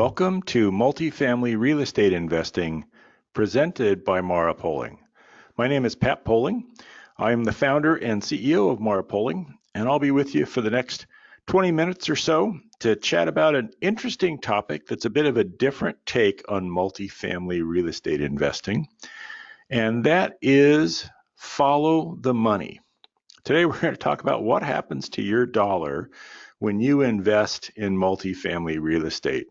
Welcome to Multifamily Real Estate Investing presented by Mara Poling. My name is Pat Poling. I am the founder and CEO of Mara Poling, and I'll be with you for the next 20 minutes or so to chat about an interesting topic that's a bit of a different take on multifamily real estate investing, and that is follow the money. Today, we're going to talk about what happens to your dollar when you invest in multifamily real estate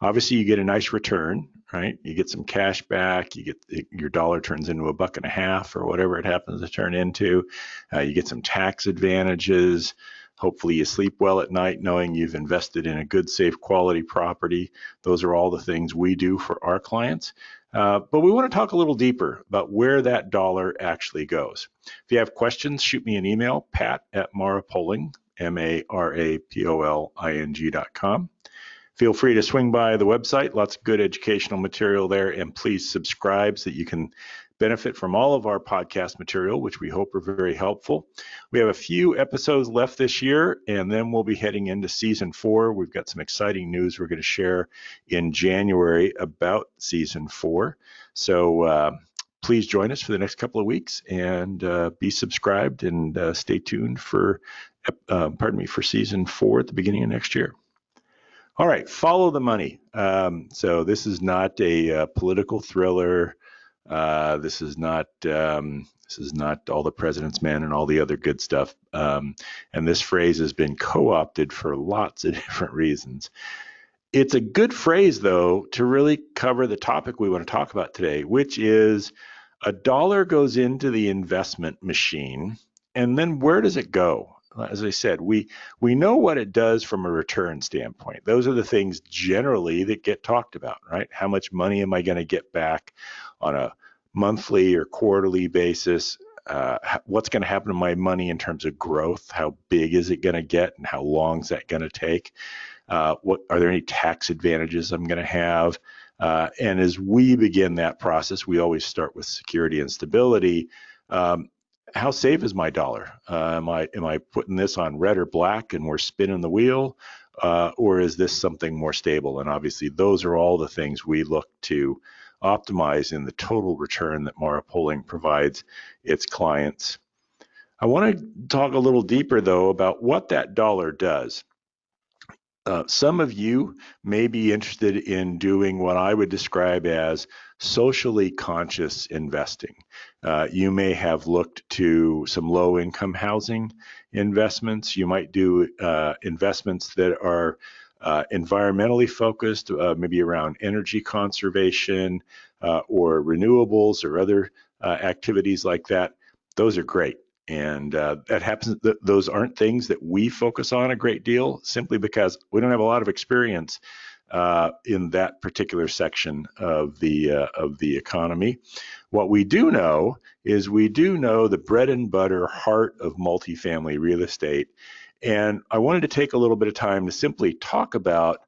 obviously you get a nice return right? You get some cash back you get your dollar turns into a buck and a half or whatever it happens to turn into. Uh, you get some tax advantages. Hopefully you sleep well at night knowing you've invested in a good safe quality property. Those are all the things we do for our clients. Uh, but we want to talk a little deeper about where that dollar actually goes. If you have questions shoot me an email pat at marapoling m-a-r-a-p-o-l-i-n-g dot com Feel free to swing by the website, lots of good educational material there, and please subscribe so that you can benefit from all of our podcast material, which we hope are very helpful. We have a few episodes left this year, and then we'll be heading into season four. We've got some exciting news we're going to share in January about season four. So uh, please join us for the next couple of weeks and uh, be subscribed and uh, stay tuned for, uh, pardon me, for season four at the beginning of next year. All right, follow the money. Um, so this is not a, uh, political thriller. Uh, this is not um, this is not all the president's men and all the other good stuff. Um, and this phrase has been co-opted for lots of different reasons. It's a good phrase though to really cover the topic we want to talk about today, which is a dollar goes into the investment machine, and then where does it go? As I said, we we know what it does from a return standpoint. Those are the things generally that get talked about, right? How much money am I going to get back on a monthly or quarterly basis? Uh, what's going to happen to my money in terms of growth? How big is it going to get, and how long is that going to take? Uh, what are there any tax advantages I'm going to have? Uh, and as we begin that process, we always start with security and stability. Um, how safe is my dollar? Uh, am I am I putting this on red or black and we're spinning the wheel, uh, or is this something more stable? And obviously, those are all the things we look to optimize in the total return that Mara Poling provides its clients. I want to talk a little deeper though about what that dollar does. Uh, some of you may be interested in doing what I would describe as socially conscious investing. Uh, you may have looked to some low income housing investments. You might do uh, investments that are uh, environmentally focused, uh, maybe around energy conservation uh, or renewables or other activities like that. Those are great. And uh, that happens. Th- those aren't things that we focus on a great deal, simply because we don't have a lot of experience uh, in that particular section of the uh, of the economy. What we do know is we do know the bread and butter heart of multifamily real estate, and I wanted to take a little bit of time to simply talk about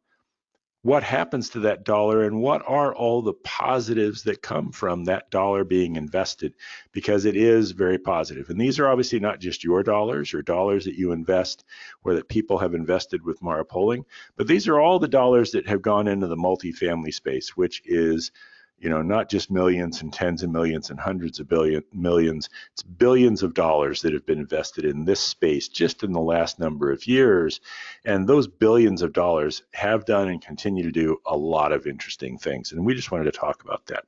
what happens to that dollar and what are all the positives that come from that dollar being invested? Because it is very positive. And these are obviously not just your dollars or dollars that you invest or that people have invested with Mara Poling but these are all the dollars that have gone into the multifamily space which is you know, not just millions and tens of millions and hundreds of billion millions. It's billions of dollars that have been invested in this space just in the last number of years. And those billions of dollars have done and continue to do a lot of interesting things. And we just wanted to talk about that.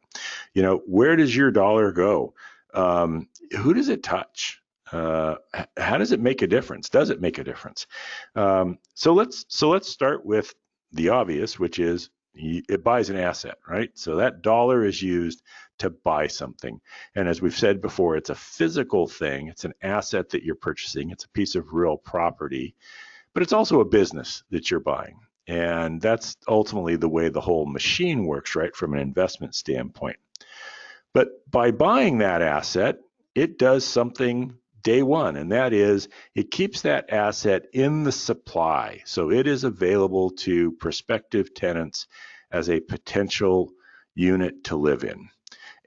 You know, where does your dollar go? Um, who does it touch? Uh, how does it make a difference? Does it make a difference? Um, so let's so let's start with the obvious, which is it buys an asset, right? So that dollar is used to buy something. And as we've said before, it's a physical thing, it's an asset that you're purchasing, it's a piece of real property, but it's also a business that you're buying. And that's ultimately the way the whole machine works, right, from an investment standpoint. But by buying that asset, it does something day one, and that is it keeps that asset in the supply. So it is available to prospective tenants as a potential unit to live in.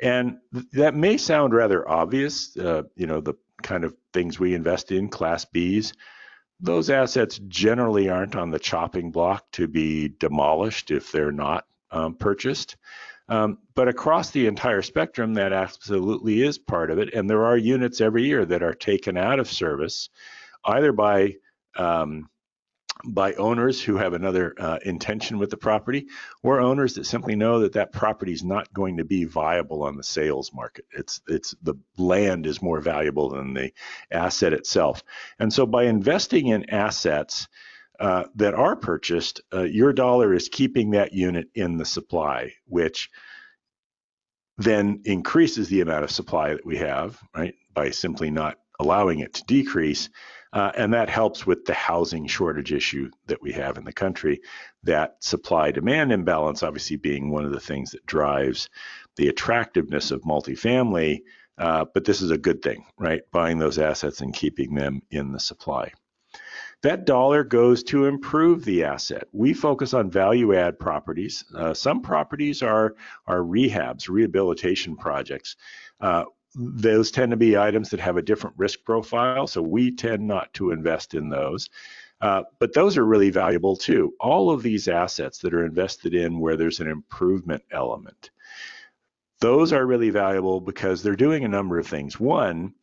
And th- that may sound rather obvious, uh, you know, the kind of things we invest in, Class Bs, those assets generally aren't on the chopping block to be demolished if they're not um, purchased. Um, but across the entire spectrum, that absolutely is part of it. And there are units every year that are taken out of service, either by um, by owners who have another uh, intention with the property, or owners that simply know that that property is not going to be viable on the sales market. It's it's the land is more valuable than the asset itself, and so by investing in assets. Uh, that are purchased, uh, your dollar is keeping that unit in the supply, which then increases the amount of supply that we have, right, by simply not allowing it to decrease. Uh, and that helps with the housing shortage issue that we have in the country. That supply demand imbalance, obviously, being one of the things that drives the attractiveness of multifamily. Uh, but this is a good thing, right? Buying those assets and keeping them in the supply. That dollar goes to improve the asset. We focus on value add properties. Uh, some properties are, are rehabs, rehabilitation projects. Uh, those tend to be items that have a different risk profile, so we tend not to invest in those. Uh, but those are really valuable too. All of these assets that are invested in where there's an improvement element, those are really valuable because they're doing a number of things. One,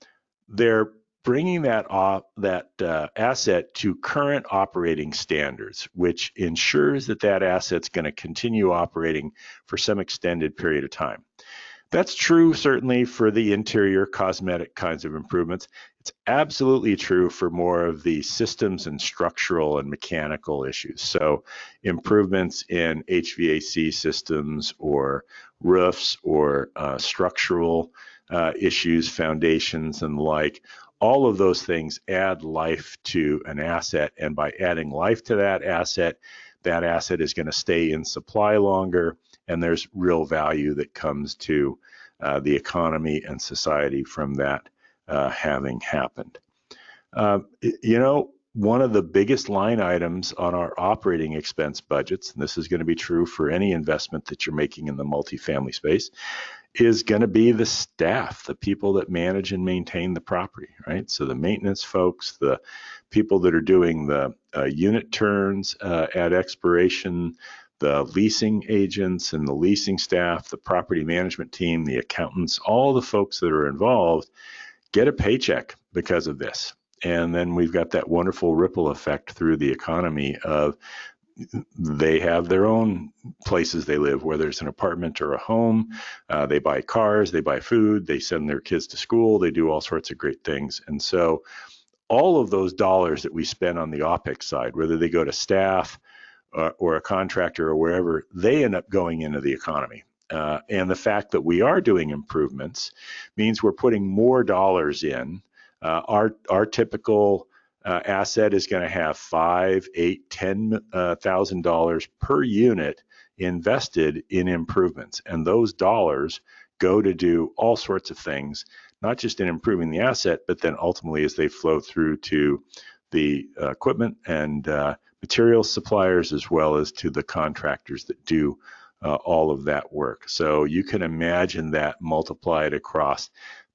they're bringing that op, that uh, asset to current operating standards, which ensures that that asset's going to continue operating for some extended period of time. That's true certainly for the interior cosmetic kinds of improvements. It's absolutely true for more of the systems and structural and mechanical issues. So improvements in HVAC systems or roofs or uh, structural uh, issues, foundations and the like, all of those things add life to an asset. And by adding life to that asset, that asset is going to stay in supply longer and there's real value that comes to uh, the economy and society from that uh, having happened. Uh, you know, one of the biggest line items on our operating expense budgets, and this is going to be true for any investment that you're making in the multifamily space, is going to be the staff, the people that manage and maintain the property, right? So the maintenance folks, the people that are doing the uh, unit turns uh, at expiration, the leasing agents and the leasing staff, the property management team, the accountants, all the folks that are involved get a paycheck because of this. And then we've got that wonderful ripple effect through the economy of they have their own places they live, whether it's an apartment or a home. Uh, they buy cars, they buy food, they send their kids to school, they do all sorts of great things. And so all of those dollars that we spend on the OPEX side, whether they go to staff, uh, or a contractor or wherever, they end up going into the economy. Uh, and the fact that we are doing improvements means we're putting more dollars in. Uh, our our typical uh, asset is going to have five, eight, ten uh, thousand dollars per unit invested in improvements, and those dollars go to do all sorts of things, not just in improving the asset, but then ultimately as they flow through to the uh, equipment and uh, materials suppliers as well as to the contractors that do uh, all of that work. So you can imagine that multiplied across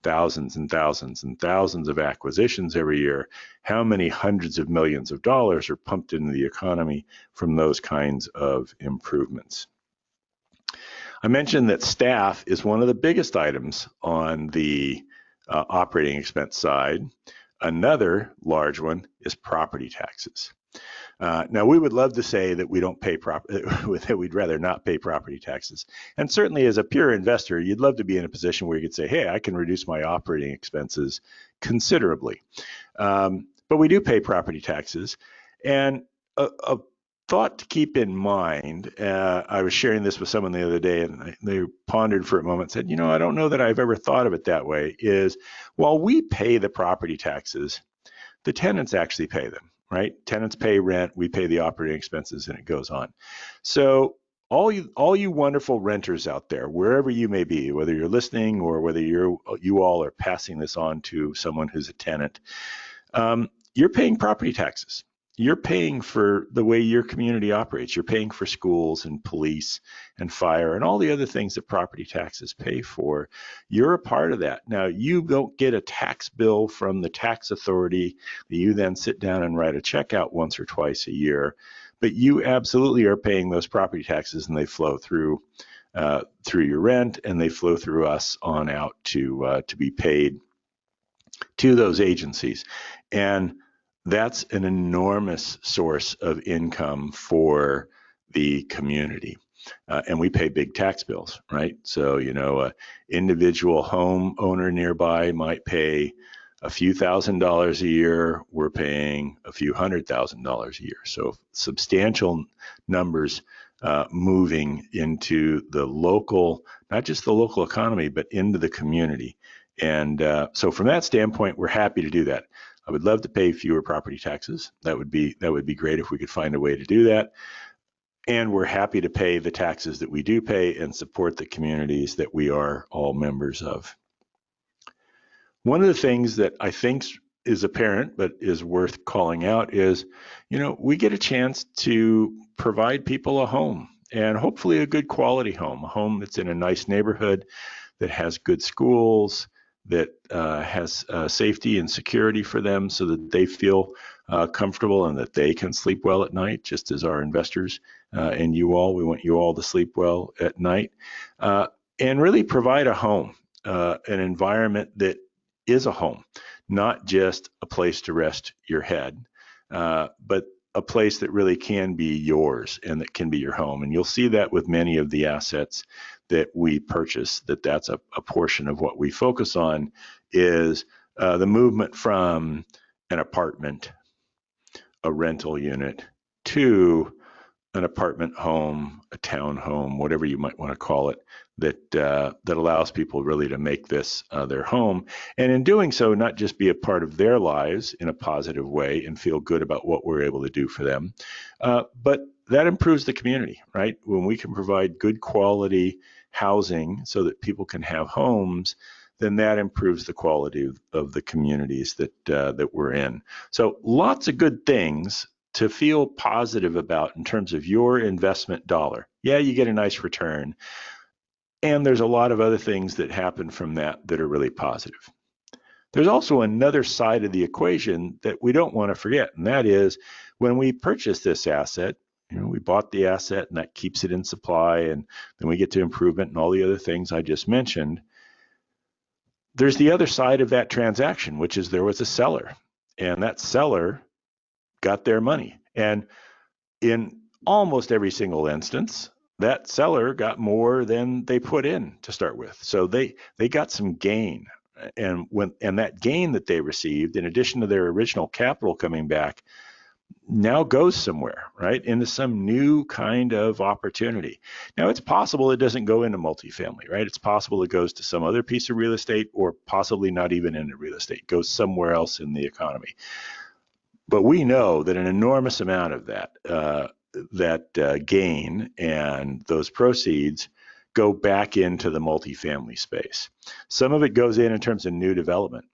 thousands and thousands and thousands of acquisitions every year, how many hundreds of millions of dollars are pumped into the economy from those kinds of improvements. I mentioned that staff is one of the biggest items on the uh, operating expense side. Another large one is property taxes. Uh, now, we would love to say that we don't pay prop that we'd rather not pay property taxes. And certainly, as a pure investor, you'd love to be in a position where you could say, "Hey, I can reduce my operating expenses considerably." Um, but we do pay property taxes, and a, a thought to keep in mind. Uh, I was sharing this with someone the other day, and they pondered for a moment. Said, "You know, I don't know that I've ever thought of it that way." Is while we pay the property taxes, the tenants actually pay them right? Tenants pay rent, we pay the operating expenses, and it goes on. So all you all you wonderful renters out there, wherever you may be, whether you're listening or whether you're you all are passing this on to someone who's a tenant, um, you're paying property taxes. You're paying for the way your community operates. You're paying for schools and police and fire and all the other things that property taxes pay for. You're a part of that. Now, you don't get a tax bill from the tax authority that you then sit down and write a check out once or twice a year, but you absolutely are paying those property taxes and they flow through. Uh, through your rent, and they flow through us on out to uh, to be paid to those agencies, and that's an enormous source of income for the community. Uh, and we pay big tax bills, right? So, you know, an individual home owner nearby might pay a few thousand dollars a year. We're paying a few hundred thousand dollars a year. So, substantial numbers uh, moving into the local, not just the local economy, but into the community. And uh, so, from that standpoint, we're happy to do that. I would love to pay fewer property taxes. That would be that would be great if we could find a way to do that. And we're happy to pay the taxes that we do pay and support the communities that we are all members of. One of the things that I think is apparent but is worth calling out is, you know, we get a chance to provide people a home and hopefully a good quality home, a home that's in a nice neighborhood that has good schools, that uh, has uh, safety and security for them so that they feel uh, comfortable and that they can sleep well at night, just as our investors uh, and you all, we want you all to sleep well at night, uh, and really provide a home, uh, an environment that is a home, not just a place to rest your head, but a place that really can be yours and that can be your home. And you'll see that with many of the assets that we purchase, that that's a, a portion of what we focus on is uh, the movement from an apartment, a rental unit, to an apartment home, a town home, whatever you might want to call it, that uh, that allows people really to make this uh, their home, and in doing so, not just be a part of their lives in a positive way and feel good about what we're able to do for them, uh, but that improves the community, right? When we can provide good quality housing so that people can have homes, then that improves the quality of, the communities that uh, that we're in. So lots of good things to feel positive about in terms of your investment dollar. Yeah, you get a nice return. And there's a lot of other things that happen from that that are really positive. There's also another side of the equation that we don't want to forget, and that is when we purchase this asset, you know, we bought the asset and that keeps it in supply, and then we get to improvement and all the other things I just mentioned. There's the other side of that transaction, which is there was a seller, and that seller got their money. And in almost every single instance, that seller got more than they put in to start with. So they they got some gain. And when and that gain that they received, in addition to their original capital coming back, now goes somewhere, right? Into some new kind of opportunity. Now, it's possible it doesn't go into multifamily, right? It's possible it goes to some other piece of real estate or possibly not even into real estate, goes somewhere else in the economy. But we know that an enormous amount of that, uh, that uh, gain and those proceeds go back into the multifamily space. Some of it goes in in terms of new development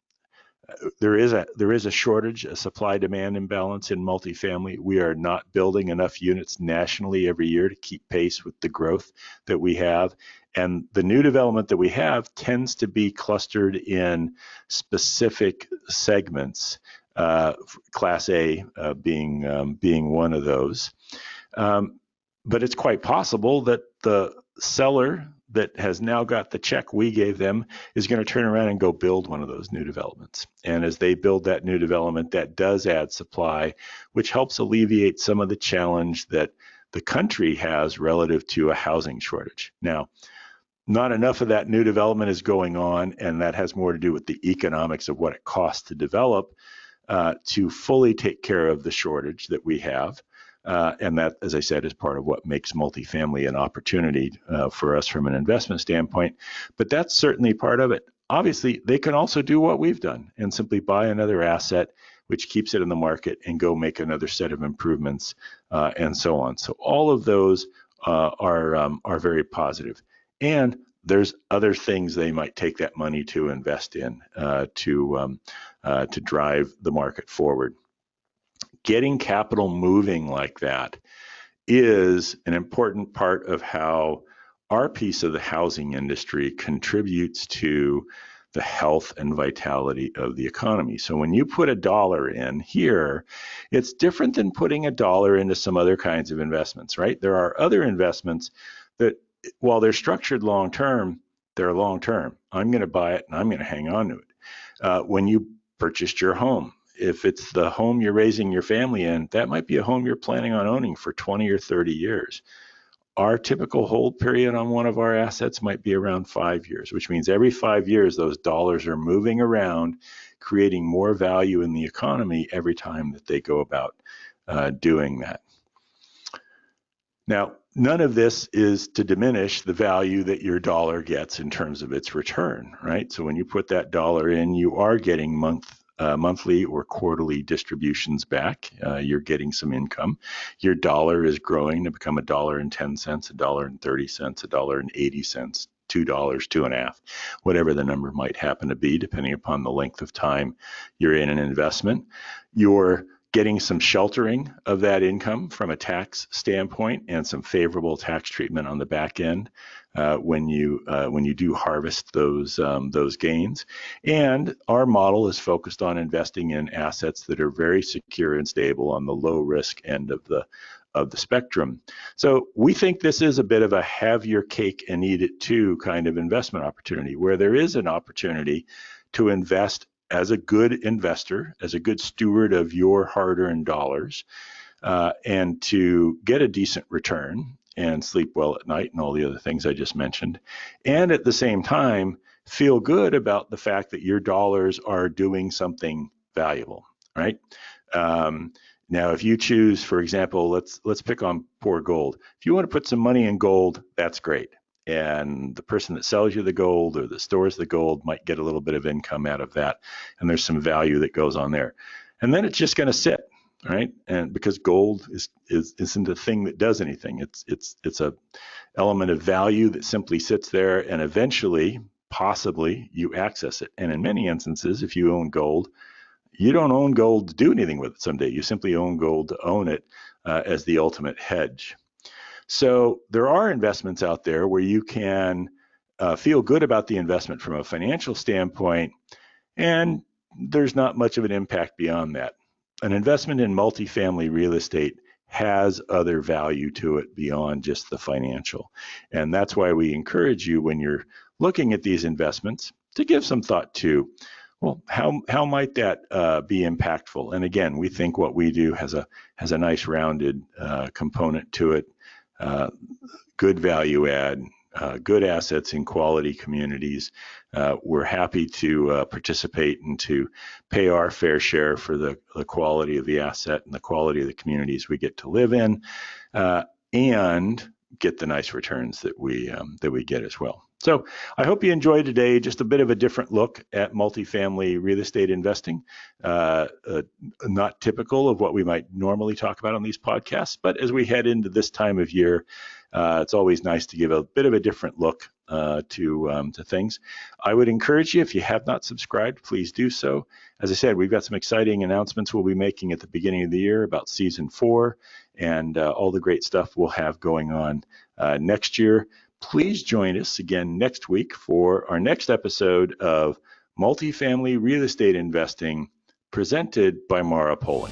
there is a there is a shortage, a supply demand imbalance in multifamily. We are not building enough units nationally every year to keep pace with the growth that we have. And the new development that we have tends to be clustered in specific segments, uh, Class A uh, being um, being one of those. Um, but it's quite possible that the seller that has now got the check we gave them is going to turn around and go build one of those new developments. And as they build that new development, that does add supply, which helps alleviate some of the challenge that the country has relative to a housing shortage. Now, not enough of that new development is going on, and that has more to do with the economics of what it costs to develop uh, to fully take care of the shortage that we have. Uh, and that, as I said, is part of what makes multifamily an opportunity uh, for us from an investment standpoint. But that's certainly part of it. Obviously, they can also do what we've done and simply buy another asset, which keeps it in the market, and go make another set of improvements, uh, and so on. So all of those uh, are um, are very positive. And there's other things they might take that money to invest in uh, to um, uh, to drive the market forward getting capital moving like that is an important part of how our piece of the housing industry contributes to the health and vitality of the economy. So when you put a dollar in here, it's different than putting a dollar into some other kinds of investments, right? There are other investments that, while they're structured long term, they're long term. I'm going to buy it and I'm going to hang on to it. Uh, when you purchased your home, if it's the home you're raising your family in, that might be a home you're planning on owning for 20 or 30 years our typical hold period on one of our assets might be around five years, which means every five years those dollars are moving around, creating more value in the economy every time that they go about uh, doing that. Now, none of this is to diminish the value that your dollar gets in terms of its return, right? So when you put that dollar in, you are getting month uh, monthly or quarterly distributions back. Uh, you're getting some income. Your dollar is growing to become a dollar and 10 cents, a dollar and 30 cents, a dollar and 80 cents, two dollars, two and a half, whatever the number might happen to be, depending upon the length of time you're in an investment. Your getting some sheltering of that income from a tax standpoint and some favorable tax treatment on the back end uh, when you uh, when you do harvest those um, those gains. And our model is focused on investing in assets that are very secure and stable on the low risk end of the of the spectrum. So we think this is a bit of a have your cake and eat it too kind of investment opportunity where there is an opportunity to invest as a good investor, as a good steward of your hard earned dollars, uh, and to get a decent return and sleep well at night and all the other things I just mentioned. And at the same time, feel good about the fact that your dollars are doing something valuable, right? Um, now, if you choose, for example, let's let's pick on poor gold. If you want to put some money in gold, that's great and the person that sells you the gold or that stores the gold might get a little bit of income out of that and there's some value that goes on there. And then it's just going to sit right? And because gold is, is isn't a thing that does anything. It's it's it's a element of value that simply sits there and eventually possibly you access it. And in many instances if you own gold you don't own gold to do anything with it someday. You simply own gold to own it uh, as the ultimate hedge so there are investments out there where you can uh, feel good about the investment from a financial standpoint, and there's not much of an impact beyond that. An investment in multifamily real estate has other value to it beyond just the financial. And that's why we encourage you when you're looking at these investments to give some thought to well, how how might that uh, be impactful? And again, we think what we do has a has a nice rounded uh, component to it uh, good value add, uh, good assets in quality communities. Uh, we're happy to uh, participate and to pay our fair share for the, the quality of the asset and the quality of the communities we get to live in, uh, and get the nice returns that we um, that we get as well. So I hope you enjoyed today just a bit of a different look at multifamily real estate investing. Uh, uh, not typical of what we might normally talk about on these podcasts, but as we head into this time of year, uh, it's always nice to give a bit of a different look uh, to um, to things. I would encourage you if you have not subscribed, please do so. As I said, we've got some exciting announcements we'll be making at the beginning of the year about season four and uh, all the great stuff we'll have going on uh, next year. Please join us again next week for our next episode of Multifamily Real Estate Investing presented by Mara Poling.